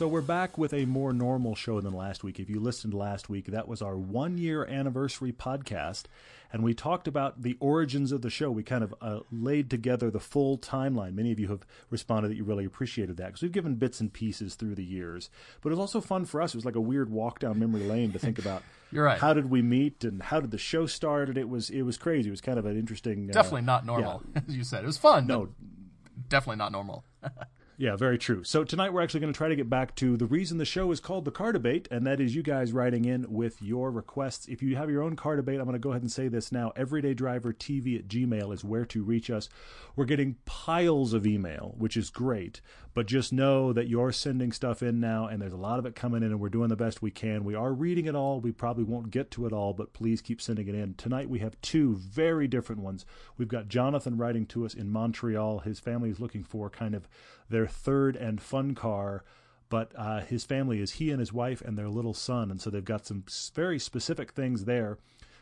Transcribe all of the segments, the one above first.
So we're back with a more normal show than last week. If you listened last week, that was our one year anniversary podcast. And we talked about the origins of the show. We kind of uh, laid together the full timeline. Many of you have responded that you really appreciated that because we've given bits and pieces through the years. But it was also fun for us. It was like a weird walk down memory lane to think about. You're right. How did we meet and how did the show start? And it was it was crazy. It was kind of an interesting. Definitely uh, not normal, yeah. as you said. It was fun. No, definitely not normal. Yeah, very true. So tonight we're actually going to try to get back to the reason the show is called the Car Debate, and that is you guys writing in with your requests. If you have your own car debate, I'm going to go ahead and say this now. EverydayDriverTV at Gmail is where to reach us. We're getting piles of email, which is great, but just know that you're sending stuff in now, and there's a lot of it coming in, and we're doing the best we can. We are reading it all. We probably won't get to it all, but please keep sending it in. Tonight we have two very different ones. We've got Jonathan writing to us in Montreal. His family is looking for kind of their third and fun car. But uh, his family is he and his wife and their little son, and so they've got some very specific things there.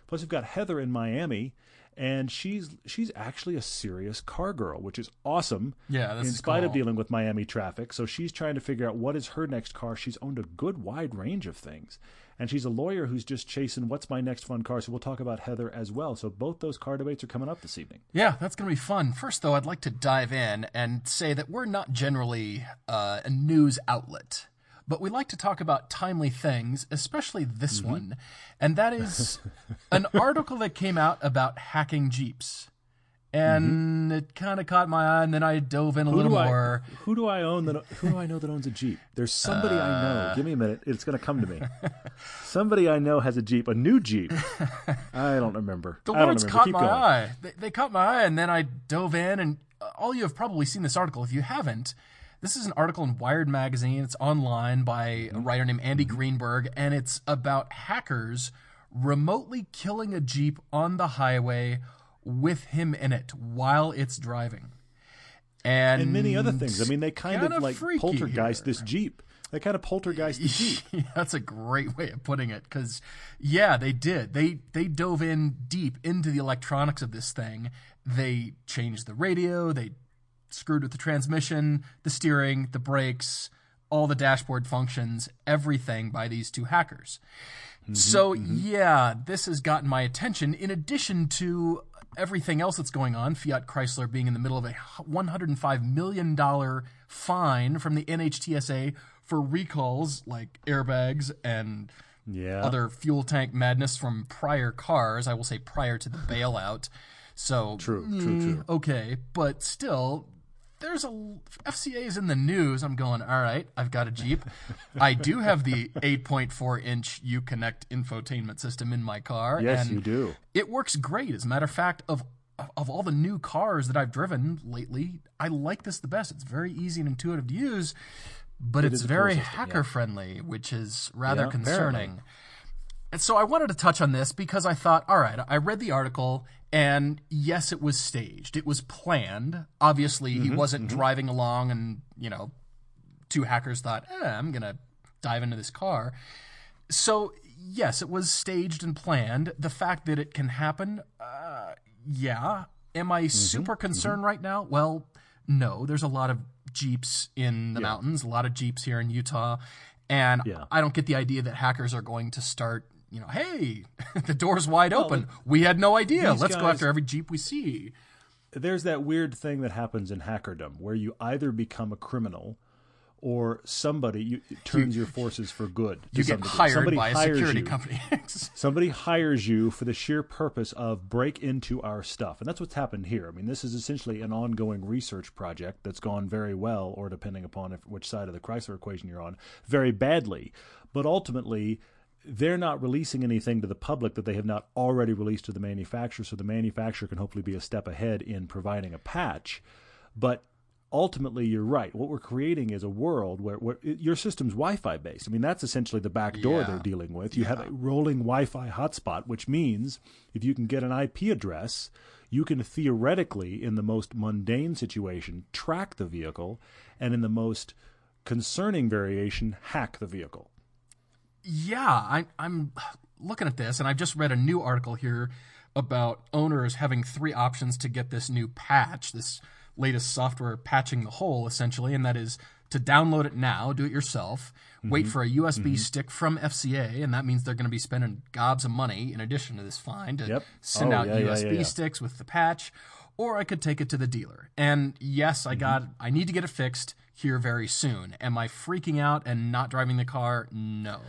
Plus, we've got Heather in Miami, and she's she's actually a serious car girl, which is awesome. Yeah, in spite cool. of dealing with Miami traffic. So she's trying to figure out what is her next car. She's owned a good wide range of things, and she's a lawyer who's just chasing what's my next fun car. So we'll talk about Heather as well. So both those car debates are coming up this evening. Yeah, that's going to be fun. First, though, I'd like to dive in and say that we're not generally uh, a news outlet but we like to talk about timely things, especially this mm-hmm. one. And that is an article that came out about hacking Jeeps and mm-hmm. it kind of caught my eye, and then I dove in a who little more. I, who do I own that? Who do I know that owns a Jeep? There's somebody uh, I know. Uh. Give me a minute. It's going to come to me. somebody I know has a Jeep, a new Jeep. I don't remember. The words remember. caught Keep my going. eye. They, they caught my eye, and then I dove in, and all you have probably seen this article. If you haven't, this is an article in Wired magazine. It's online by a writer named Andy mm-hmm. Greenberg, and it's about hackers remotely killing a Jeep on the highway with him in it while it's driving. And, and many other things. I mean, they kind of like poltergeist here. this Jeep. They kind of poltergeist the Jeep. That's a great way of putting it. Because, yeah, they did. They they dove in deep into the electronics of this thing. They changed the radio. They screwed with the transmission, the steering, the brakes, all the dashboard functions, everything by these two hackers. Mm-hmm, so, mm-hmm. yeah, this has gotten my attention in addition to everything else that's going on, Fiat Chrysler being in the middle of a $105 million fine from the NHTSA for recalls like airbags and yeah. other fuel tank madness from prior cars. I will say prior to the bailout. So true, mm, true, true. Okay, but still, there's a FCA is in the news. I'm going, all right, I've got a Jeep. I do have the 8.4 inch Uconnect infotainment system in my car. Yes, you do. It works great. As a matter of fact, of of all the new cars that I've driven lately, I like this the best. It's very easy and intuitive to use, but it it's very cool hacker yeah. friendly, which is rather yeah, concerning. Apparently. And so I wanted to touch on this because I thought, all right, I read the article and yes, it was staged. It was planned. Obviously, mm-hmm, he wasn't mm-hmm. driving along and, you know, two hackers thought, eh, I'm going to dive into this car. So, yes, it was staged and planned. The fact that it can happen, uh, yeah. Am I mm-hmm, super concerned mm-hmm. right now? Well, no. There's a lot of Jeeps in the yeah. mountains, a lot of Jeeps here in Utah. And yeah. I don't get the idea that hackers are going to start you know, hey, the door's wide well, open. We had no idea. Let's guys, go after every Jeep we see. There's that weird thing that happens in hackerdom where you either become a criminal or somebody you, turns you, your forces for good. You get hired somebody by a security you. company. somebody hires you for the sheer purpose of break into our stuff, and that's what's happened here. I mean, this is essentially an ongoing research project that's gone very well, or depending upon if, which side of the Chrysler equation you're on, very badly. But ultimately, they're not releasing anything to the public that they have not already released to the manufacturer, so the manufacturer can hopefully be a step ahead in providing a patch. But ultimately, you're right. What we're creating is a world where, where your system's Wi-Fi based. I mean, that's essentially the back door Yeah. they're dealing with. You have a rolling Wi-Fi hotspot, which means if you can get an IP address, you can theoretically, in the most mundane situation, track the vehicle, and in the most concerning variation, hack the vehicle. Yeah, I, I'm looking at this, and I've just read a new article here about owners having three options to get this new patch, this latest software patching the hole, essentially, and that is to download it now, do it yourself, wait Mm-hmm. for a USB stick from FCA, and that means they're going to be spending gobs of money in addition to this fine to Yep. send Oh, out yeah, USB yeah, yeah. sticks with the patch, or I could take it to the dealer. And yes, Mm-hmm. I got I need to get it fixed here very soon. Am I freaking out and not driving the car? No.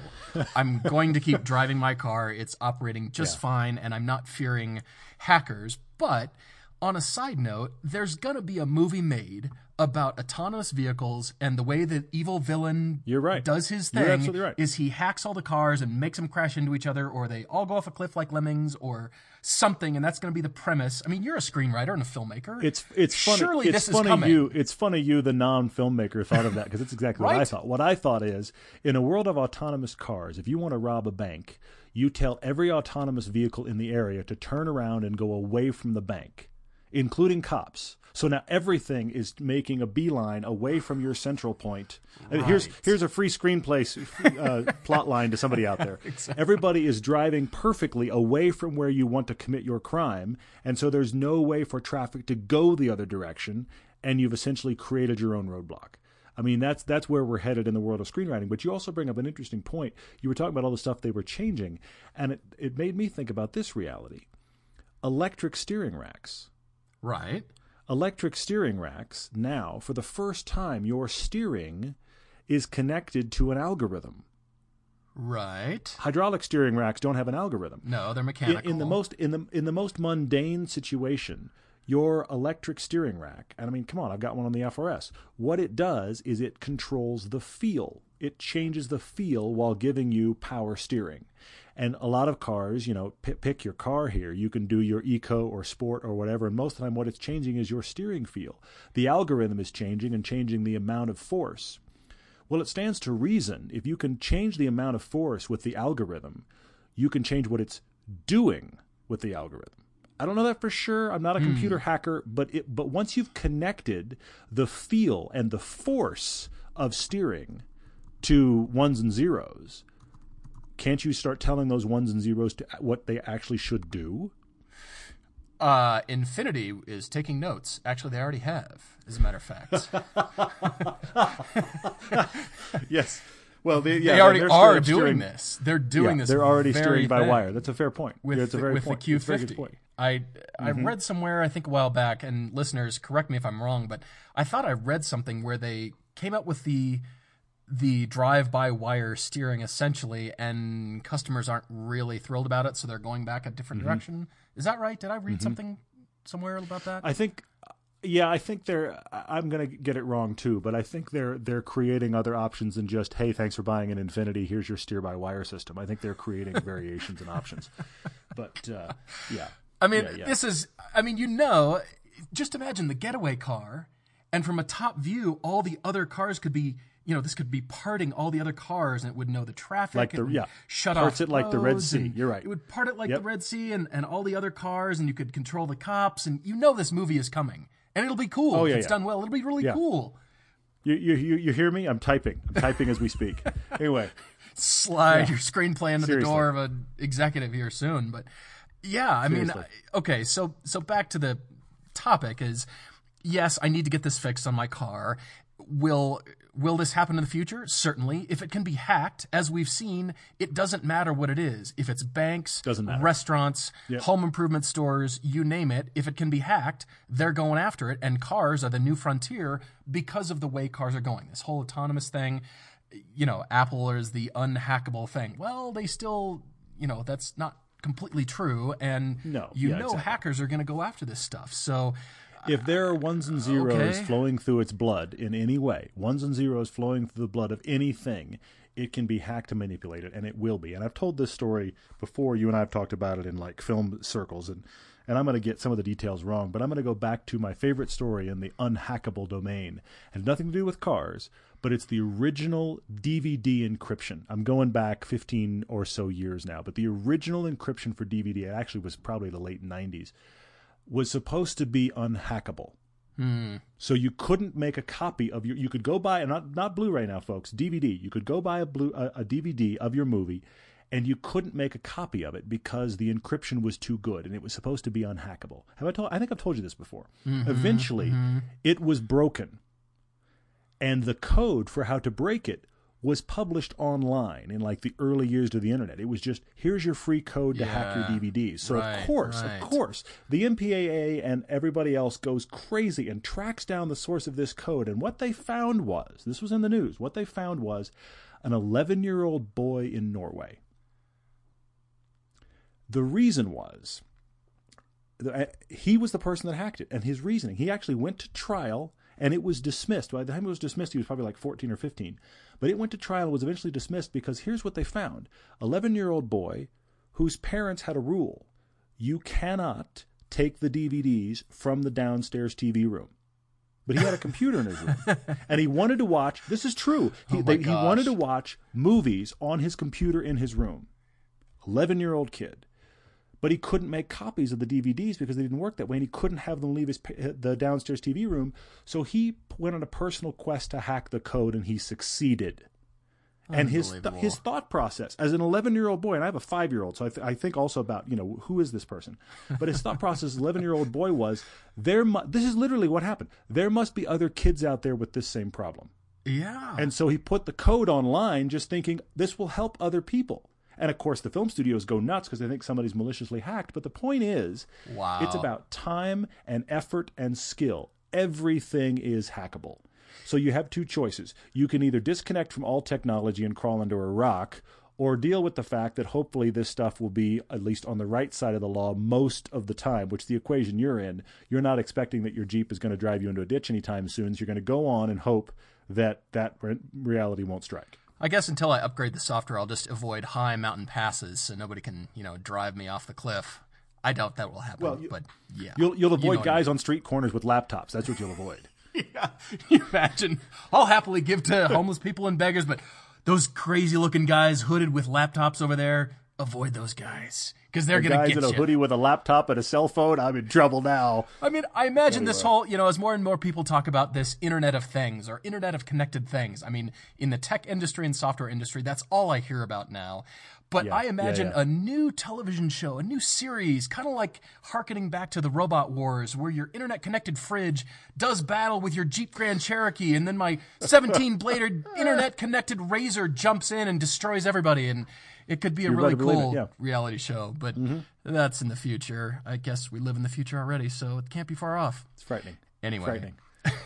I'm going to keep driving my car. It's operating just fine and I'm not fearing hackers, but on a side note, there's going to be a movie made about autonomous vehicles and the way that evil villain You're right. does his You're thing absolutely right. is he hacks all the cars and makes them crash into each other, or they all go off a cliff like lemmings, or something, and that's going to be the premise. I mean, you're a screenwriter and a filmmaker. It's it's funny. Surely it's this is funny coming. you. It's funny you, the non-filmmaker, thought of that because it's exactly what I thought. What I thought is, in a world of autonomous cars, if you want to rob a bank, you tell every autonomous vehicle in the area to turn around and go away from the bank, including cops. So now everything is making a beeline away from your central point. And Here's here's a free screenplay uh, plot line to somebody out there. Everybody is driving perfectly away from where you want to commit your crime, and so there's no way for traffic to go the other direction, and you've essentially created your own roadblock. I mean, that's that's where we're headed in the world of screenwriting. But you also bring up an interesting point. You were talking about all the stuff they were changing, and it, it made me think about this reality: electric steering racks right. electric steering racks now for the first time your steering is connected to an algorithm Right. hydraulic steering racks don't have an algorithm No, they're in, mechanical. in the most in the in the most mundane situation your electric steering rack and i mean come on i've got one on the FR-S what it does is it controls the feel. It changes the feel while giving you power steering. And a lot of cars you know p- pick your car here. You can do your eco or sport or whatever and most of the time what it's changing is your steering feel. The algorithm is changing and changing the amount of force. Well, it stands to reason if you can change the amount of force with the algorithm, you can change what it's doing with the algorithm. I don't know that for sure. I'm not a computer hacker, but it, but once you've connected the feel and the force of steering to ones and zeros, can't you start telling those ones and zeros to what they actually should do? uh, Infiniti is taking notes. Actually, they already have, as a matter of fact. Yes. Well, they, yeah, they already steering- doing steering- this. They're doing yeah, this. They're already steering by thing wire. That's a fair point. with yeah, it's a very with point. the it's a very good Q50. I I read somewhere I think a while back, and listeners correct me if I'm wrong, but I thought I read something where they came up with the the drive-by-wire steering essentially, and customers aren't really thrilled about it, so they're going back a different Mm-hmm. direction. Is that right? Did I read something somewhere about that? I think, yeah, I think they're. I'm going to get it wrong too, but I think they're they're creating other options than just hey, thanks for buying an Infiniti. Here's your steer by wire system. I think they're creating variations and options. But uh, yeah, I mean, Yeah, yeah. this is, I mean, you know, just imagine the getaway car, and from a top view, all the other cars could be, you know, this could be parting all the other cars, and it would know the traffic, Like the- yeah. shut Parts off it like the Red Sea. You're right. It would part it like Yep. the Red Sea, and, and all the other cars, and you could control the cops, and you know this movie is coming, and it'll be cool. Oh, if it's yeah. done well, it'll be really Yeah. cool. you, you you you hear me? I'm typing. I'm typing as we speak. Anyway, slide your screenplay into the door of an executive here soon. But yeah, I mean, Seriously. I- okay, so so back to the topic is yes, I need to get this fixed on my car. Will will this happen in the future? Certainly. If it can be hacked, as we've seen, it doesn't matter what it is. If it's banks, Doesn't matter. restaurants, home improvement stores, you name it, if it can be hacked, they're going after it. And cars are the new frontier because of the way cars are going. This whole autonomous thing, you know, Apple is the unhackable thing. Well, they still, you know, that's not completely true. And No, you yeah, know, exactly. hackers are going to go after this stuff. So, uh, if there are ones and uh, zeros Okay. flowing through its blood in any way, ones and zeros flowing through the blood of anything, it can be hacked and manipulated, and it will be. And I've told this story before. You and I have talked about it in like film circles, and and I'm going to get some of the details wrong, but I'm going to go back to my favorite story in the unhackable domain. It has nothing to do with cars, but it's the original DVD encryption. I'm going back 15 or so years now, but the original encryption for DVD, it actually was probably the late 90s, was supposed to be unhackable. Mm. So you couldn't make a copy of your. You could go buy not not Blu-ray now, folks. DVD. You could go buy a blue a, a DVD of your movie, and you couldn't make a copy of it because the encryption was too good and it was supposed to be unhackable. Have I told? I think I've told you this before. Mm-hmm, Eventually, mm-hmm. it was broken, and the code for how to break it was published online in like the early years of the internet. It was just here's your free code to hack your Yeah. DVDs. So Right, of course, right. of course, the MPAA and everybody else goes crazy and tracks down the source of this code. And what they found was this was in the news. What they found was an 11 year old boy in Norway. The reason was uh, he was the person that hacked it, and his reasoning. He actually went to trial, and it was dismissed. By the time it was dismissed, he was probably like 14 or 15. But it went to trial and was eventually dismissed because here's what they found 11 year old boy whose parents had a rule you cannot take the DVDs from the downstairs TV room. But he had a computer in his room, and he wanted to watch. This is true. He, Oh they, he wanted to watch movies on his computer in his room. 11 year old kid but he couldn't make copies of the DVDs because they didn't work that way, and he couldn't have them leave his the downstairs TV room. So he went on a personal quest to hack the code, and he succeeded. And his th- his thought process as an 11 year old boy, and I have a five year old, so I, th- I think also about you know who is this person, but his thought process as 11 year old boy was there. Mu- this is literally what happened. There must be other kids out there with this same problem. Yeah. And so he put the code online just thinking this will help other people. And of course, the film studios go nuts because they think somebody's maliciously hacked. But the point is, Wow. it's about time and effort and skill. Everything is hackable. So you have two choices. You can either disconnect from all technology and crawl under a rock, or deal with the fact that hopefully this stuff will be at least on the right side of the law most of the time, which the equation you're in. You're not expecting that your Jeep is going to drive you into a ditch anytime soon. So you're going to go on and hope that that re- reality won't strike. I guess until I upgrade the software, I'll just avoid high mountain passes so nobody can, you know, drive me off the cliff. I doubt that will happen, Well, you- but yeah. You'll you'll You avoid know what I guys on street corners with laptops. That's what you'll avoid. Yeah, you imagine. I'll happily give to homeless people and beggars, but those crazy looking guys hooded with laptops over there, avoid those guys because they're gonna guys get in a hoodie with a laptop and a cell phone. I'm in trouble now. I mean, I imagine this whole, you know, as more and more people talk about this Internet of Things or Internet of Connected Things. I mean, in the tech industry and software industry, that's all I hear about now. But Yeah, I yeah, imagine yeah. a new television show, a new series, kind of like harkening back to the Robot Wars, where your internet connected fridge does battle with your Jeep Grand Cherokee, and then my 17 bladed internet connected razor jumps in and destroys everybody. And it could be a You're really cool yeah. Mm-hmm. reality show, but that's in the future. I guess we live in the future already, so it can't be far off. It's frightening. Anyway. frightening.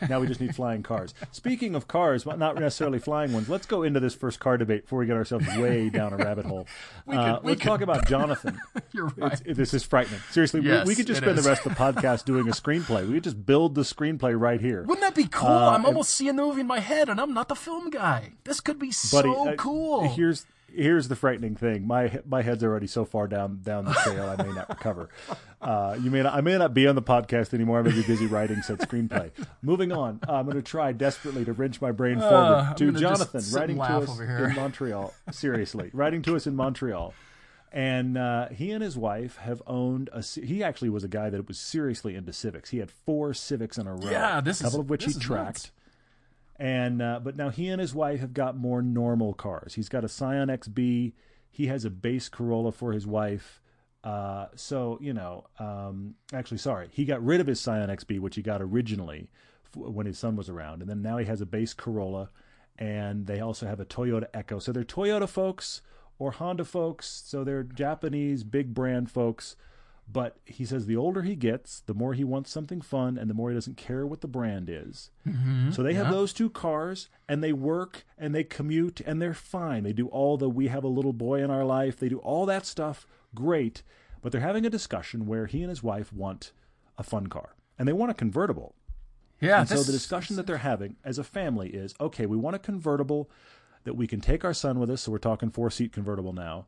now we just need flying cars. Speaking of cars, but not necessarily flying ones, let's go into this first car debate before we get ourselves way down a rabbit hole. We Uh, could- we let's could- talk about Jonathan. You're right. It- this is frightening. Seriously, Yes, we, we could just spend is. the rest of the podcast doing a screenplay. We could just build the screenplay right here. Wouldn't that be cool? Uh, I'm almost seeing the movie in my head, and I'm not the film guy. This could be Buddy, so uh, cool. Here's here's the frightening thing. My my head's already so far down down the trail, I may not recover. Uh, you may not, I may not be on the podcast anymore. I may be busy writing said screenplay. Moving on, uh, I'm going to try desperately to wrench my brain forward Uh, to Jonathan writing to us in Montreal. Seriously, writing to us in Montreal. And uh, he and his wife have owned a. He actually was a guy that was seriously into civics. He had four civics in a row. Yeah, this a couple is- of which he tracked. nuts. And uh, but now he and his wife have got more normal cars. He's got a Scion XB. He has a base Corolla for his wife. Uh, so you know, um, actually, sorry, he got rid of his Scion XB, which he got originally f- when his son was around, and then now he has a base Corolla, and they also have a Toyota Echo. So they're Toyota folks or Honda folks. So they're Japanese big brand folks. But he says the older he gets, the more he wants something fun, and the more he doesn't care what the brand is. So they have those two cars, and they work, and they commute, and they're fine. They do all the we have a little boy in our life. They do all that stuff, great. But they're having a discussion where he and his wife want a fun car, and they want a convertible. yeah, And so the discussion that they're having as a family is okay, we want a convertible. that we can take our son with us. So we're talking four seat convertible now.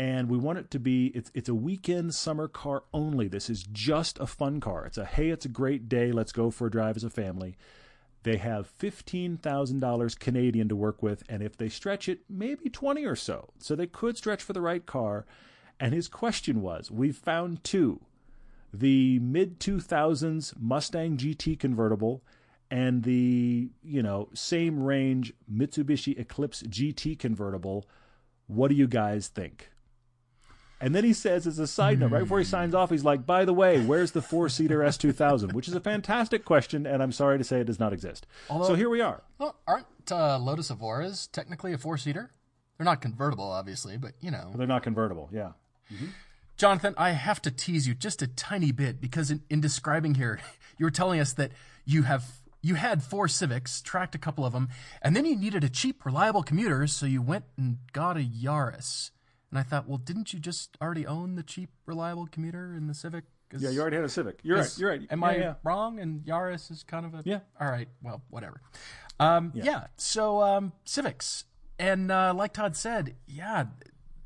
And we want it to be it's it's a weekend summer car only. This is just a fun car. It's a hey, it's a great day. Let's go for a drive as a family. They have fifteen thousand dollars Canadian to work with, and if they stretch it, maybe twenty or so. So they could stretch for the right car. And his question was, we've found two the mid 2000s Mustang GT convertible and the, you know, same range Mitsubishi Eclipse GT convertible. What do you guys think? And then he says, as a side note, right before he signs off, he's like, by the way, where's the four seater S2000? Which is a fantastic question, and I'm sorry to say it does not exist. Although- so here we are. Well, aren't uh, Lotus Evoras technically a four seater? They're not convertible, obviously, but you know. They're not convertible, yeah. Jonathan, I have to tease you just a tiny bit because in, in describing here, you were telling us that you have you had four Civics, tracked a couple of them, and then you needed a cheap, reliable commuter, so you went and got a Yaris. And I thought, well, didn't you just already own the cheap, reliable commuter in the Civic? Yeah, you already had a Civic. You're right. You're right. Am yeah, I yeah. wrong? And Yaris is kind of a Yeah. All right. Well, whatever. Um, yeah. So um, Civics, and uh, like Todd said, yeah,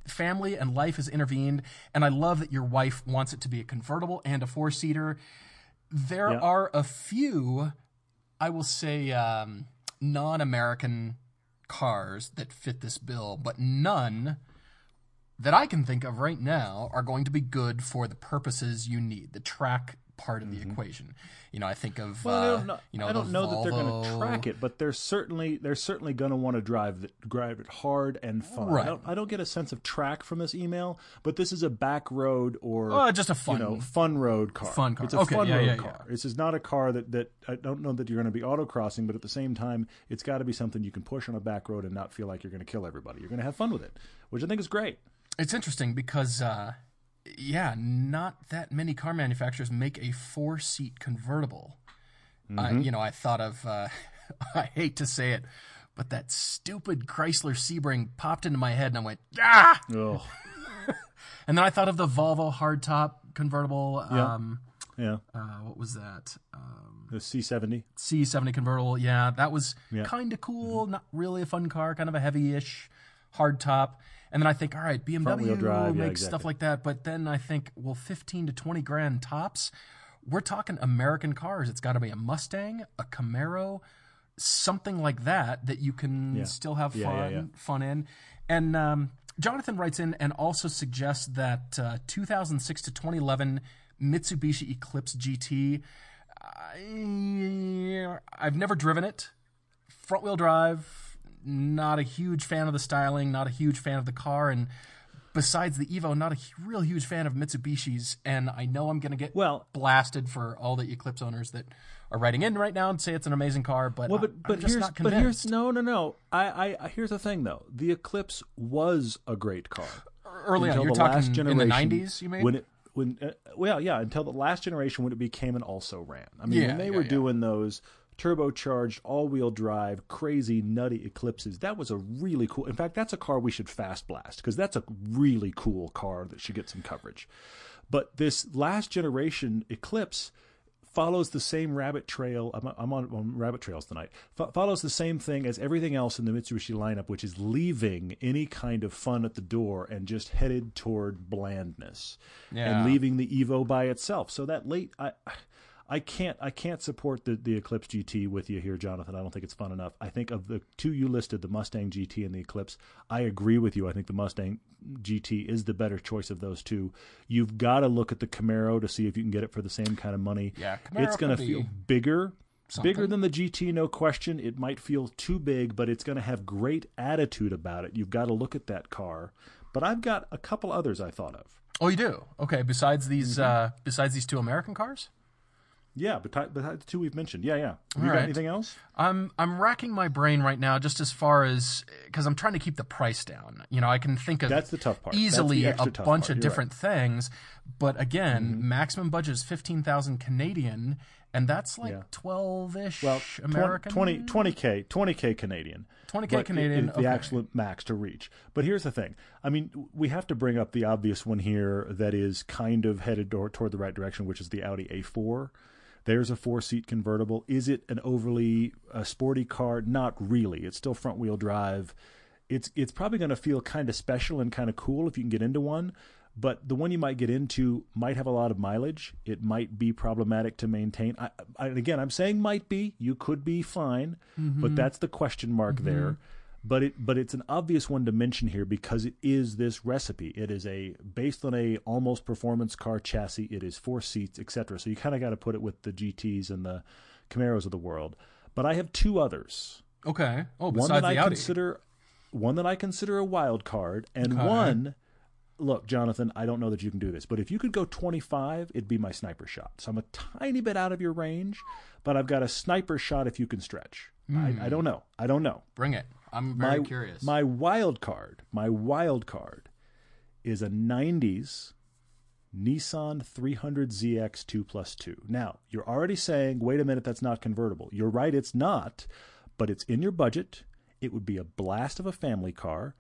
family and life has intervened, and I love that your wife wants it to be a convertible and a four seater. There Yeah. are a few, I will say, um, non-American cars that fit this bill, but none that I can think of right now are going to be good for the purposes you need, the track part of the equation. You know, I think of Mm-hmm. Well, I uh, don't know, you know I don't know that they're going to track it, but they're certainly they're certainly going to want to drive it, drive it hard and fun. Right. I don't, I don't get a sense of track from this email, but this is a back road or Oh, just a fun- you know, fun road car. Fun car. It's a Okay, fun yeah, road yeah, car. This is not a car that that I don't know that you're going to be autocrossing, but at the same time, it's got to be something you can push on a back road and not feel like you're going to kill everybody. You're going to have fun with it, which I think is great. It's interesting because, uh, yeah, not that many car manufacturers make a four seat convertible. Mm-hmm. I, you know, I thought of, uh, I hate to say it, but that stupid Chrysler Sebring popped into my head and I went, ah! Oh, And then I thought of the Volvo hardtop convertible. Um, yeah, uh, what was that? Um, the C70. C70 convertible. Yeah, that was Yeah. kind of cool. Not really a fun car, kind of a heavy-ish hardtop. And then I think, all right, BMW drive, yeah, makes stuff like that. But then I think, well, 15 to 20 grand tops. We're talking American cars. It's got to be a Mustang, a Camaro, something like that that you can Yeah. still have fun yeah. fun in. And um, Jonathan writes in and also suggests that uh, 2006 to 2011 Mitsubishi Eclipse GT. I, I've never driven it. Front wheel drive. Not a huge fan of the styling. Not a huge fan of the car. And besides the Evo, not a real huge fan of Mitsubishis. And I know I'm going to get Well- blasted for all the Eclipse owners that are writing in right now and say it's an amazing car. But, Well, but I'm but just here's not but here's no no no. I, I here's the thing though. The Eclipse was a great car. Early on, until you're the last talking in the generation 90s, you mean? When it when uh, well yeah until the last generation when it became an also ran. I mean Yeah, when they yeah, were yeah. doing those turbocharged all-wheel drive crazy nutty eclipses that was a really cool in fact that's a car we should fast blast because that's a really cool car that should get some coverage but this last generation eclipse follows the same rabbit trail. I'm, I'm on, on rabbit trails tonight. Fo- follows the same thing as everything else in the Mitsubishi lineup, which is leaving any kind of fun at the door and just headed toward blandness, Yeah. and leaving the Evo by itself. So that late, I. I can't I can't support the, the Eclipse GT with you here, Jonathan. I don't think it's fun enough. I think of the two you listed, the Mustang GT and the Eclipse, I agree with you. I think the Mustang GT is the better choice of those two. You've got to look at the Camaro to see if you can get it for the same kind of money. Yeah, Camaro it's going to feel bigger, bigger than the GT, no question. It might feel too big, but it's going to have great attitude about it. You've got to look at that car. But I've got a couple others I thought of. Oh, you do? Okay. Besides these, Mm-hmm. uh, besides these two American cars, Yeah, but besides the two we've mentioned. Yeah, yeah. Have you All got right. anything else? I'm I'm racking my brain right now, just as far as because I'm trying to keep the price down. You know, I can think of That's the tough part. Easily a bunch part. of You're different things, but again, mm-hmm. maximum budget is fifteen thousand Canadian, and that's like Yeah. twelve ish Well, American. 20, 20k, 20k Canadian. 20K But it- Canadian, the okay. actual max to reach. But here's the thing. I mean, we have to bring up the obvious one here that is kind of headed toward the right direction, which is the Audi A4. There's a four-seat convertible. Is it an overly uh, sporty car? Not really. It's still front-wheel drive. it's it's probably going to feel kind of special and kind of cool if you can get into one. But the one you might get into might have a lot of mileage. It might be problematic to maintain. I, I, again, I'm saying might be. You could be fine, Mm-hmm. but that's the question mark there. But it but it's an obvious one to mention here because it is this recipe. It is a based on a almost performance car chassis. It is four seats, etc. So you kind of got to put it with the GTS and the Camaros of the world. But I have two others Okay. Oh, one that the I Audi. consider one that I consider a wild card, and Okay. one. Look, Jonathan, I don't know that you can do this, but if you could go 25, it'd be my sniper shot. So I'm a tiny bit out of your range, but I've got a sniper shot if you can stretch. I, hmm. I don't know. I don't know. Bring it. I'm very my, curious. My wild card, my wild card is a 90s Nissan 300ZX 2 plus 2. Now, you're already saying, wait a minute, that's not convertible. You're right, it's not, but it's in your budget. It would be a blast of a family car.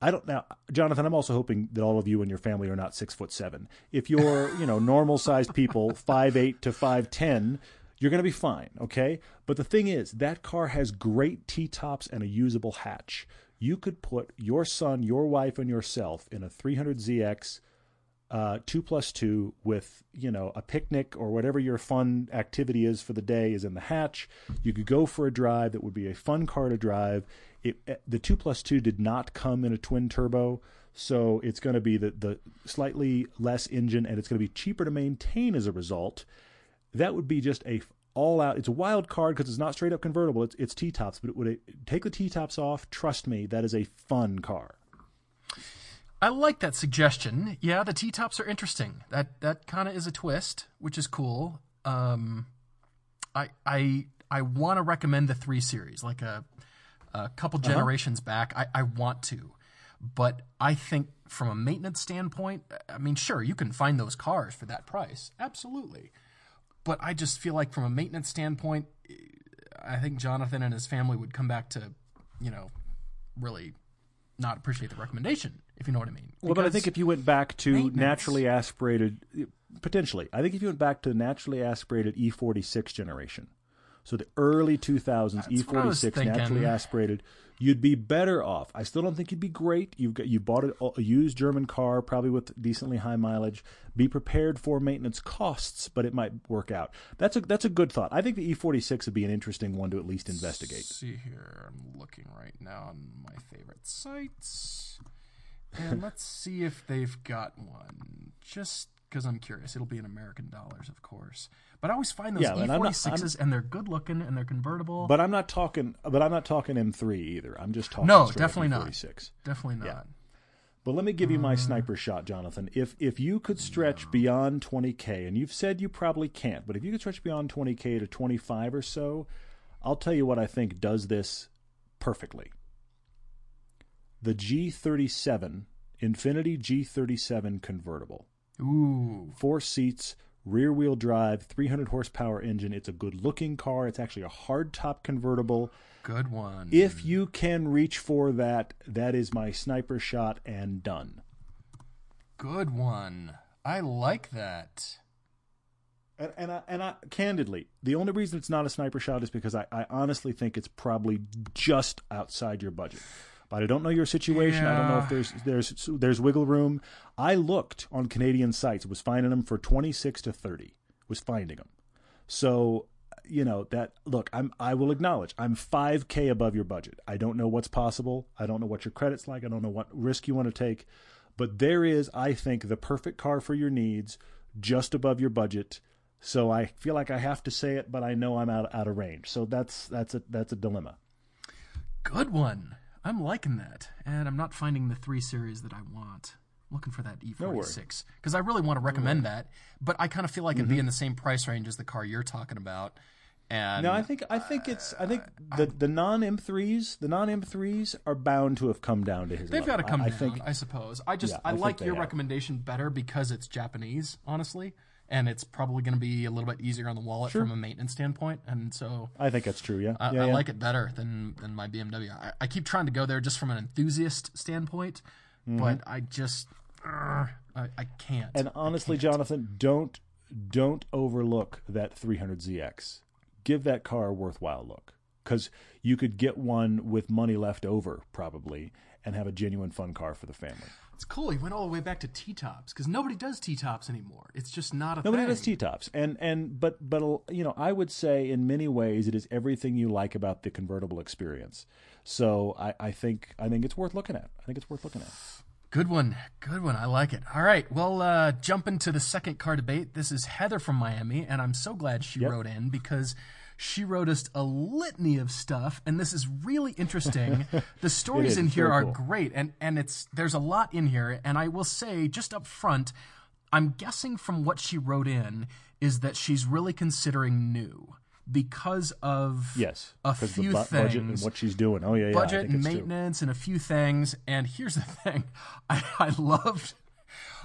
I don't now, Jonathan. I'm also hoping that all of you and your family are not six foot seven. If you're, you know, normal sized people, five eight to five ten, you're going to be fine, okay? But the thing is, that car has great T tops and a usable hatch. You could put your son, your wife, and yourself in a 300ZX uh, two plus two with you know a picnic or whatever your fun activity is for the day is in the hatch. You could go for a drive. That would be a fun car to drive. It, eh, the two plus two did not come in a twin turbo, so it's going to be the the slightly less engine, and it's going to be cheaper to maintain as a result. That would be just a all out. It's a wild card because it's not straight up convertible. It's it's T tops, but it would take the T tops off. Trust me, that is a fun car. I like that suggestion. Yeah, the T tops are interesting. That that kind of is a twist, which is cool. Um, I I I want to recommend the three series, like a a couple generations back. I I want to, but I think from a maintenance standpoint, I mean, sure, you can find those cars for that price, absolutely. But I just feel like from a maintenance standpoint, I think Jonathan and his family would come back to, you know, really not appreciate the recommendation, if you know what I mean. Well, but I think if you went back to naturally aspirated, potentially, I think if you went back to the naturally aspirated E46 generation, so the early 2000s That's what I was E46 naturally aspirated, you'd be better off. I still don't think you'd be great. You've got you bought a, used German car, probably with decently high mileage. Be prepared for maintenance costs, but it might work out. That's a that's a good thought. I think the E46 would be an interesting one to at least investigate. see here. I'm looking right now on my favorite sites, and let's see if they've got one. Just because I'm curious, it'll be in American dollars, of course. But I always find those Yeah, and I'm not- E46s, and they're good looking and they're convertible. But I'm not talking. But I'm not talking M3 either. I'm just talking. No, definitely not. E46. Definitely not. But let me give you my Uh. sniper shot, Jonathan. If if you could stretch beyond 20k, and you've said you probably can't, but if you could stretch beyond 20k to 25 or so, I'll tell you what I think does this perfectly. The G37 Infiniti G37 convertible, Ooh, four seats, rear wheel drive, 300 horsepower engine. It's a good looking car. It's actually a hard top convertible. good one. If you can reach for that, that is my sniper shot and done. good one. I like that. And, and I, and I, candidly, the only reason it's not a sniper shot is because I, I honestly think it's probably just outside your budget. But I don't know your situation. I don't know if there's there's there's wiggle room. I looked on Canadian sites, was finding them for twenty six to thirty. Was finding them. So you know that look. I'm I will acknowledge I'm five k above your budget. I don't know what's possible. I don't know what your credit's like. I don't know what risk you want to take. But there is, I think, the perfect car for your needs, just above your budget. So I feel like I have to say it, but I know I'm out out of range. So that's that's a that's a dilemma. Good one. I'm liking that, and I'm not finding the three series that I want. I'm looking for that E46 because I really want to recommend that, but I kind of feel like it'd Mm-hmm. be in the same price range as the car you're talking about. And No, I think I think it's I think the the non M3s the non M3s are bound to have come down to his. they've got to come I, I down, think I suppose. I just Yeah, I, I like your have. recommendation better because it's Japanese, honestly, and it's probably going to be a little bit easier on the wallet from a maintenance standpoint, and so I think that's true. Yeah, I, yeah, I yeah. like it better than than my BMW. I, I keep trying to go there just from an enthusiast standpoint, Mm-hmm. but I just uh, I, I can't. And honestly, Jonathan, don't don't overlook that 300ZX. Give that car a worthwhile look because you could get one with money left over probably and have a genuine fun car for the family. It's cool. He went all the way back to T tops because nobody does T tops anymore. It's just not a thing. Nobody thing. does T tops, and and but but you know I would say in many ways it is everything you like about the convertible experience. So I, I think I think it's worth looking at. I think it's worth looking at. Good one. Good one. I like it. All right. Well, uh, jump into the second car debate. This is Heather from Miami, and I'm so glad she Yep. wrote in because she wrote us a litany of stuff, and this is really interesting. the stories in here very are cool. great, and and it's there's a lot in here, and I will say just up front, I'm guessing from what she wrote in is that she's really considering new because of Yes, a few bu- budget and what she's doing. Oh yeah, yeah. Budget and true. maintenance and a few things. And here's the thing, I, I loved,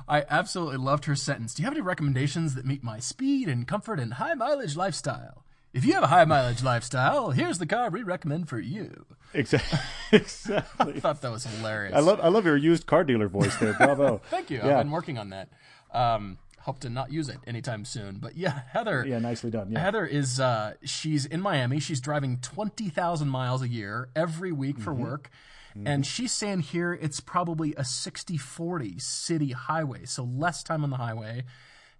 I absolutely loved her sentence. Do you have any recommendations that meet my speed and comfort and high mileage lifestyle? If you have a high mileage lifestyle, here's the car we recommend for you. Exactly. exactly. I thought that was hilarious. I love I love your used car dealer voice there. Bravo. Thank you. Yeah. I've been working on that. Um, hope to not use it anytime soon. But yeah, Heather. Yeah, nicely done. Yeah. Heather is uh, she's in Miami. She's driving twenty thousand miles a year every week for Mm-hmm. work. And she's saying here it's probably a 60-40 city highway, so less time on the highway.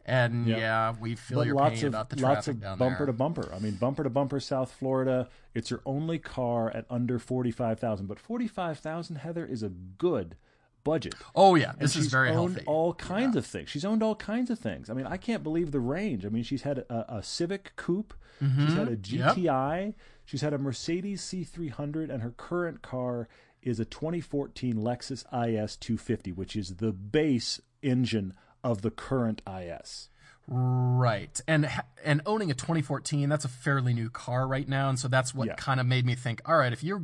And yeah, we feel But your lots pain of about the traffic lots of down bumper there. to bumper. I mean, bumper to bumper, South Florida. It's your only car at under forty five thousand. But forty five thousand, Heather, is a good budget. oh yeah, this is very owned healthy. all kinds of things. She's owned all kinds of things. I mean, I can't believe the range. I mean, she's had a, a Civic Coupe. She's had a Mm-hmm. Yep. GTI. She's had a Mercedes C300, and her current car is a 2014 Lexus IS 250, which is the base engine of the current IS. Right. And and owning a 2014, that's a fairly new car right now, and so that's what Yeah. kind of made me think, all right, if you're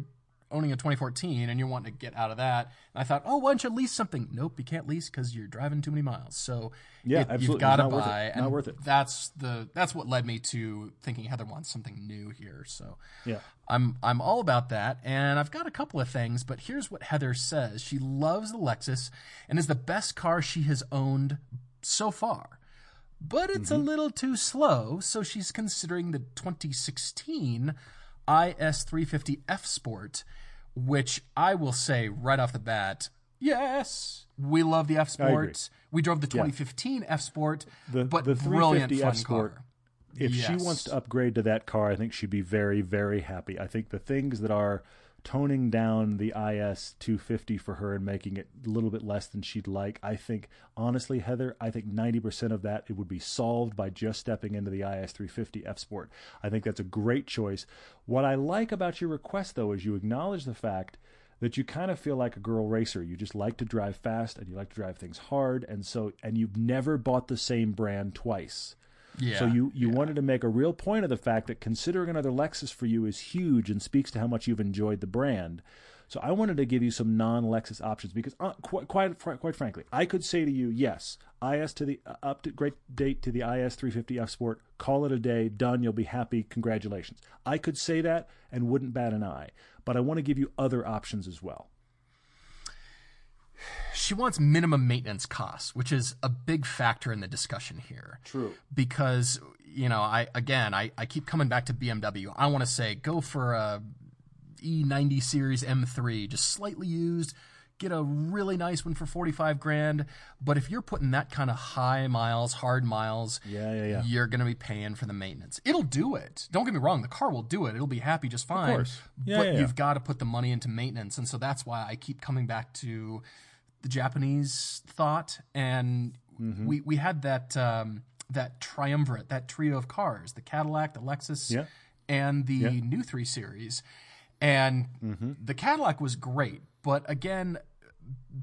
owning a 2014 and you're wanting to get out of that, I thought, oh, why don't you lease something? Nope, you can't lease because you're driving too many miles. So Yeah, it- absolutely. you've got to Not worth it. buy. Not and worth it. That's the that's what led me to thinking Heather wants something new here. So Yeah. I'm I'm all about that, and I've got a couple of things. But here's what Heather says: she loves the Lexus and is the best car she has owned so far. But it's a mm-hmm. little too slow, so she's considering the 2016 IS350 F Sport, which I will say right off the bat, yes, we love the F. Sport. We drove the 2015 F Sport, The- but the brilliant 350 fun F Sport car. If she wants to upgrade to that car, I think she'd be very, very happy. I think the things that are toning down the IS 250 for her and making it a little bit less than she'd like, I think, honestly, Heather, I think 90% of that it would be solved by just stepping into the IS 350 F Sport. I think that's a great choice. What I like about your request, though, is you acknowledge the fact that you kind of feel like a girl racer. You just like to drive fast and you like to drive things hard, and so and you've never bought the same brand twice. Yeah. So you you wanted to make a real point of the fact that considering another Lexus for you is huge and speaks to how much you've enjoyed the brand. So I wanted to give you some non-Lexus options because uh, quite, quite quite frankly, I could say to you, yes, IS to the uh, up to great date to the IS 350 F Sport, call it a day, done, you'll be happy, congratulations. I could say that and wouldn't bat an eye, but I want to give you other options as well. She wants minimum maintenance costs, which is a big factor in the discussion here. True. Because, you know, I again I, I keep coming back to BMW. I want to say go for a E90 series M3, just slightly used, get a really nice one for 45 grand. But if you're putting that kind of high miles, hard miles, Yeah, yeah, yeah. you're going to be paying for the maintenance. It'll do it. Don't get me wrong, the car will do it. It'll be happy just fine. Of course. Yeah, but yeah, yeah. you've got to put the money into maintenance. And so that's why I keep coming back to the Japanese thought. And Mm-hmm. we, we had that um, that triumvirate, that trio of cars, the Cadillac, the Lexus, Yeah. and the new 3 Series. And Mm-hmm. the Cadillac was great. But again,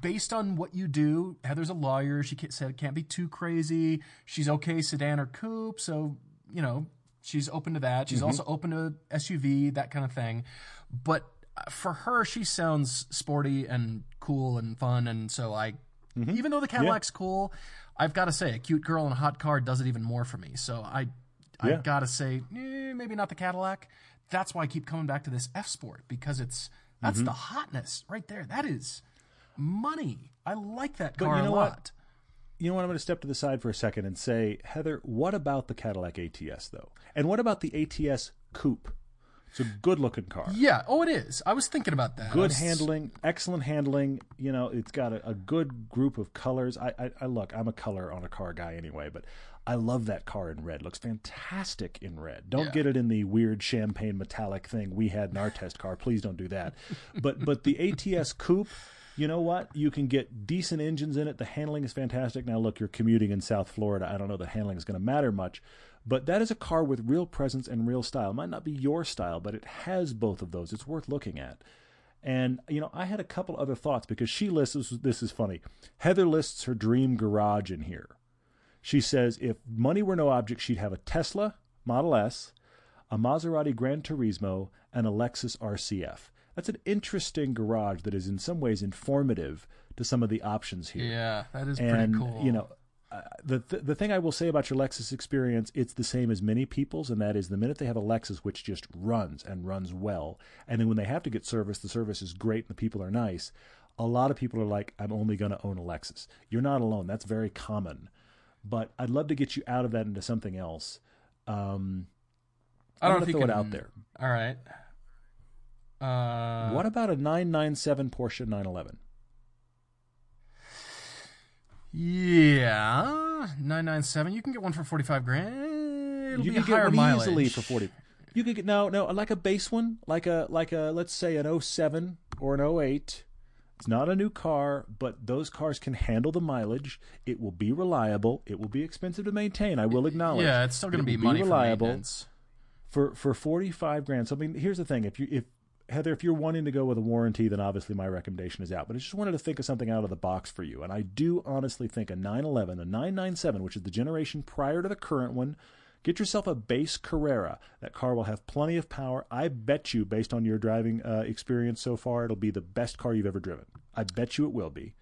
based on what you do, Heather's a lawyer. She said it can't be too crazy. She's okay sedan or coupe, so you know she's open to that. She's also open to SUV, that kind of thing. But for her, she sounds sporty and cool and fun, and so I, even though the Cadillac's cool, I've got to say a cute girl in a hot car does it even more for me. So I, I Yeah. got to say eh, maybe not the Cadillac. That's why I keep coming back to this F Sport because it's that's the hotness right there. That is money. I like that car you know a what? lot. You know what? I'm going to step to the side for a second and say, Heather, what about the Cadillac ATS though? And what about the ATS Coupe? It's a good looking car. Yeah. Oh, it is. I was thinking about that. Good was... handling, excellent handling. You know, it's got a, a good group of colors. I, I, I, look, I'm a color on a car guy anyway, but I love that car in red. Looks fantastic in red. Don't yeah. get it in the weird champagne metallic thing we had in our test car. Please don't do that. but but the ATS coupe you know what? You can get decent engines in it. The handling is fantastic. Now, look, you're commuting in South Florida. I don't know the handling is going to matter much, but that is a car with real presence and real style. It might not be your style, but it has both of those. It's worth looking at. And you know, I had a couple other thoughts because she lists this, this is funny. Heather lists her dream garage in here. She says if money were no object, she'd have a Tesla Model S, a Maserati Gran Turismo, and a Lexus RCF that's an interesting garage that is in some ways informative to some of the options here. Yeah, that is and, pretty cool. You know, uh, the th- the thing I will say about your Lexus experience, it's the same as many people's, and that is the minute they have a Lexus which just runs and runs well, and then when they have to get service, the service is great and the people are nice. A lot of people are like, "I'm only going to own a Lexus." You're not alone. That's very common, but I'd love to get you out of that into something else. Um, I don't know if throw you can, it out there. All right. Uh, what about a 997 Porsche 911? Yeah, 997. You can get one for 45 grand. It'll you be can higher get one mileage. easily for 40. You could get no, no, like a base one, like a like a let's say an 07 or an 08. It's not a new car, but those cars can handle the mileage. It will be reliable. It will be expensive to maintain. I will acknowledge. Yeah, it's still going to be money reliable for for for 45 grand. So I mean, here's the thing: if you if Heather, if you're wanting to go with a warranty, then obviously my recommendation is out. But I just wanted to think of something out of the box for you. And I do honestly think a 911, a 997, which is the generation prior to the current one, get yourself a base Carrera. That car will have plenty of power. I bet you, based on your driving uh, experience so far, it'll be the best car you've ever driven. I bet you it will be.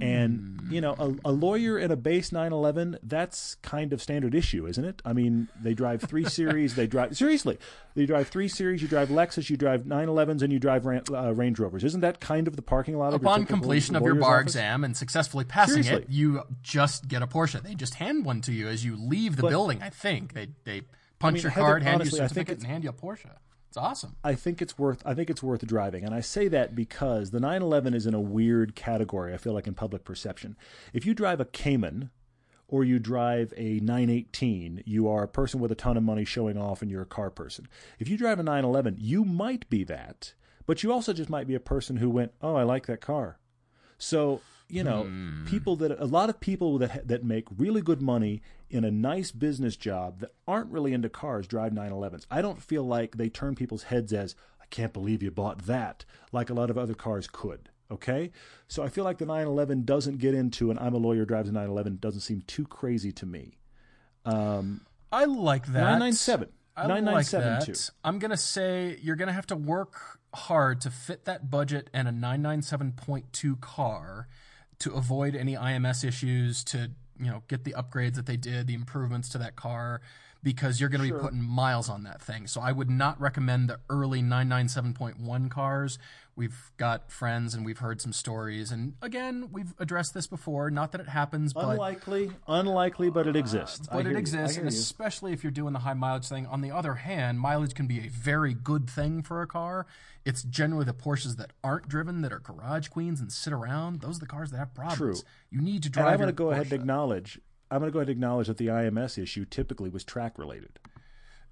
And you know, a, a, lawyer in a base 911, that's kind of standard issue, isn't it? I mean, they drive three series. They drive seriously. They drive three series. You drive Lexus. You drive 911s, and you drive uh, Range Rovers. Isn't that kind of the parking lot? Of? Upon completion of your bar office? exam and successfully passing seriously. it, you just get a Porsche. They just hand one to you as you leave the but, building. I think they they punch I mean, your Heather, card, hand honestly, you a certificate, and hand you a Porsche. It's awesome. I think it's worth. I think it's worth driving, and I say that because the 911 is in a weird category. I feel like in public perception, if you drive a Cayman or you drive a 918, you are a person with a ton of money showing off, and you're a car person. If you drive a 911, you might be that, but you also just might be a person who went, "Oh, I like that car." So you know, Hmm. people that a lot of people that that make really good money in a nice business job that aren't really into cars drive 911s. I don't feel like they turn people's heads as I can't believe you bought that like a lot of other cars could. Okay? So I feel like the 911 doesn't get into and I'm a lawyer drives a 911 doesn't seem too crazy to me. Um, I like that. 997. I like 997 that. too. I'm gonna say you're gonna have to work hard to fit that budget and a 997.2 car to avoid any IMS issues, to you know get the upgrades that they did, the improvements to that car, because you're going to Sure. be putting miles on that thing. So I would not recommend the early 997.1 cars. We've got friends and we've heard some stories, and again, we've addressed this before. Not that it happens, but Unlikely, unlikely, but it exists. I but it exists, and especially if you're doing the high mileage thing. On the other hand, mileage can be a very good thing for a car. It's generally the Porsches that aren't driven that are garage queens and sit around. Those are the cars that have problems. True. You need to And drive. I'm going your to go ahead and acknowledge. I'm going to go ahead and acknowledge that the IMS issue typically was track related.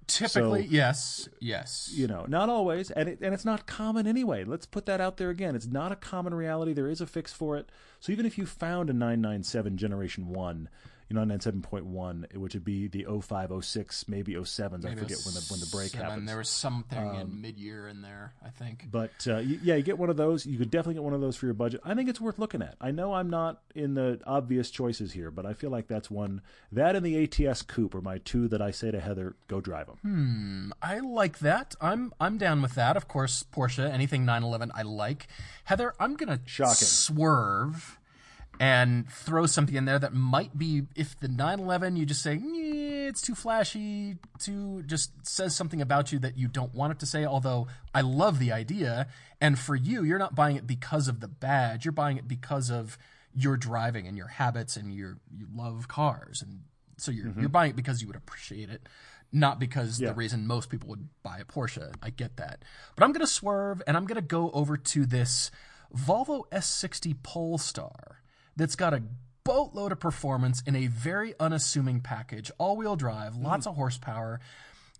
Typically, so- yes, yes. You know, not always, and it, and it's not common anyway. Let's put that out there again. It's not a common reality. There is a fix for it. So even if you found a 997 Generation One, you know, 997.1, which would be the 05, 06, maybe 07s. I forget when the when the break seven. happens. Um, There was something in mid-year in there, I think. But uh, yeah, you get one of those. You could definitely get one of those for your budget. I think it's worth looking at. I know I'm not in the obvious choices here, but I feel like that's one. That and the ATS Coupe are my two that I say to Heather, go drive them. Hmm. I like that. I'm I'm down with that. Of course, Porsche, anything 911 I like. Heather, I'm going to Shocking. swerve and throw something in there that might be if the 911 you just say it's too flashy, too just says something about you that you don't want it to say, although I love the idea. And for you you're not buying it because of the badge, you're buying it because of your driving and your habits and your you love cars. And So you're mm-hmm. you're buying it because you would appreciate it, not because Yeah. the reason most people would buy a Porsche. I get that, but I'm gonna swerve and I'm gonna go over to this Volvo S60 Polestar that's got a boatload of performance in a very unassuming package, all-wheel drive, lots of horsepower.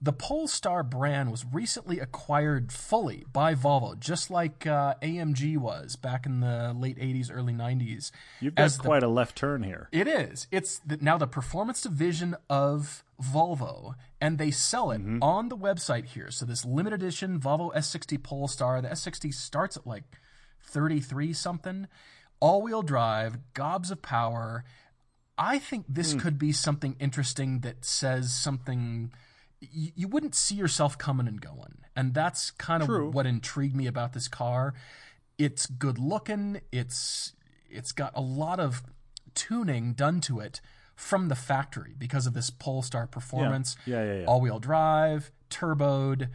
The Polestar brand was recently acquired fully by Volvo, just like uh, AMG was back in the late 80s, early 90s. You've got the quite a left turn here. it is. It's the, now the performance division of Volvo, and they sell it on the website here. So this limited edition Volvo S60 Polestar, the S60 starts at like 33 something, all-wheel drive, gobs of power. I think this hmm. could be something interesting that says something y- you wouldn't see yourself coming and going. And that's kind of True. what intrigued me about this car. It's good looking. It's it's got a lot of tuning done to it from the factory because of this Polestar performance. Yeah, yeah, yeah. All-wheel drive, turboed.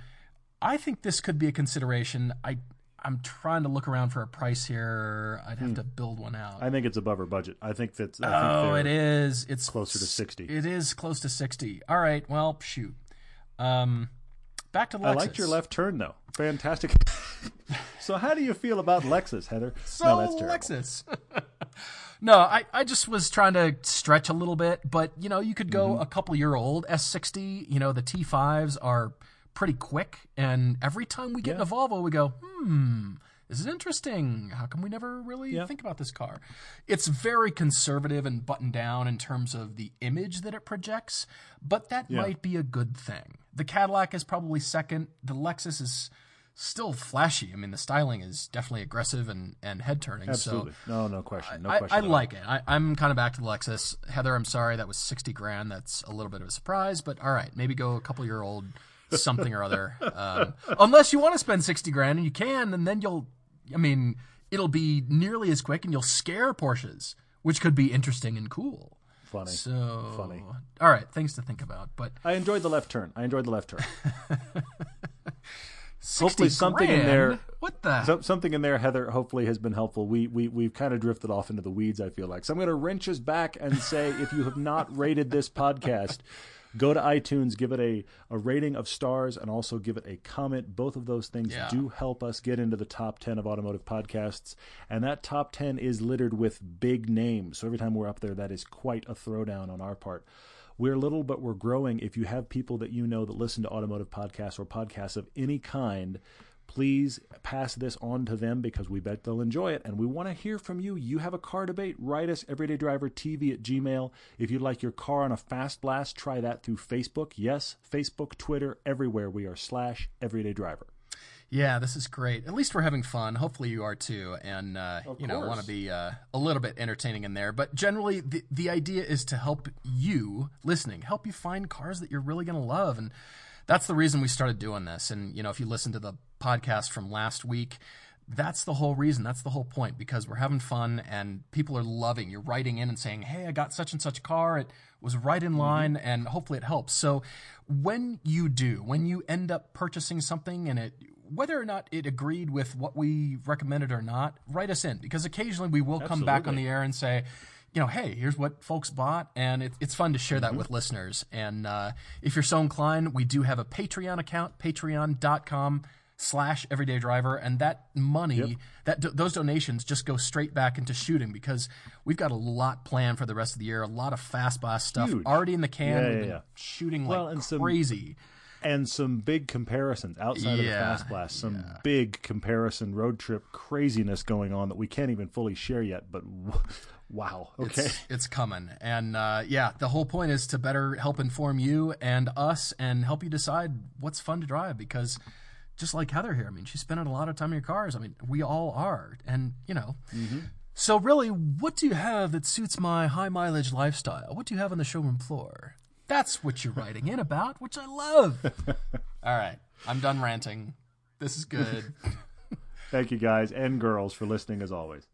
I think this could be a consideration. I I'm trying to look around for a price here. I'd have to build one out. Hmm. I think it's above our budget. I think that's. I think Oh, they're- it is. It's closer to 60. It is close to sixty. All right. Well, shoot. Um, back to Lexus. I liked your left turn though. Fantastic. so how do you feel about Lexus, Heather? So no, that's terrible. Lexus. no, I, I just was trying to stretch a little bit, but you know, you could go Mm-hmm. a couple year old S60. You know, the T5s are pretty quick, and every time we get in a Volvo, we go, hmm. This is interesting. How come we never really Yeah. think about this car? It's very conservative and buttoned down in terms of the image that it projects, but that might be a good thing. The Cadillac is probably second. The Lexus is still flashy. I mean, the styling is definitely aggressive and, and head turning. Absolutely. So no, no question. No I, question. I all. like it. I, I'm kind of back to the Lexus. Heather, I'm sorry that was 60 grand. That's a little bit of a surprise, but all right, maybe go a couple year old something or other. Um, unless you want to spend 60 grand and you can, and then you'll, I mean, it'll be nearly as quick and you'll scare Porsches, which could be interesting and cool. Funny. So Funny. All right, things to think about. But I enjoyed the left turn. I enjoyed the left turn. 60 Hopefully something in there- What the? So, something in there, Heather, hopefully has been helpful. We we we've kind of drifted off into the weeds. I feel like so. I'm going to wrench us back and say, if you have not rated this podcast, go to iTunes, give it a a rating of stars, and also give it a comment. Both of those things Yeah. do help us get into the top ten of automotive podcasts, and that top ten is littered with big names. So every time we're up there, that is quite a throwdown on our part. We're little, but we're growing. If you have people that you know that listen to automotive podcasts or podcasts of any kind, please pass this on to them because we bet they'll enjoy it. And we want to hear from you. You have a car debate, write us everydaydrivertv at gmail. If you'd like your car on a fast blast, try that through Facebook. Yes, Facebook, Twitter, everywhere we are slash everydaydriver. Yeah, this is great. At least we're having fun. Hopefully you are too, and uh, you know want to be uh, a little bit entertaining in there. But generally, the the idea is to help you listening, help you find cars that you're really going to love, and that's the reason we started doing this. And you know, if you listen to the podcast from last week. That's the whole reason. That's the whole point because we're having fun and people are loving. You're writing in and saying, "Hey, I got such and such car. It was right in mm-hmm. line, and hopefully it helps." So, when you do, when you end up purchasing something and it whether or not it agreed with what we recommended or not, write us in because occasionally we will come back on the air and say, you know, hey, here's what folks bought, and it, it's fun to share that with listeners. And uh, if you're so inclined, we do have a Patreon account, patreon.com slash everyday driver and that money that do- those donations just go straight back into shooting because we've got a lot planned for the rest of the year a lot of fast blast stuff Huge. already in the can Yeah, yeah, been yeah. shooting Well, like and some- crazy and some big comparisons outside of the fast blast some big comparison road trip craziness going on that we can't even fully share yet but wow okay It's, it's coming. And uh, yeah, the whole point is to better help inform you and us and help you decide what's fun to drive because just like Heather here, I mean, she's spending a lot of time in your cars. I mean, we all are. And, you know, so really, what do you have that suits my high mileage lifestyle? What do you have on the showroom floor? That's what you're writing in about, which I love. all right, I'm done ranting. This is good. thank you guys and girls for listening as always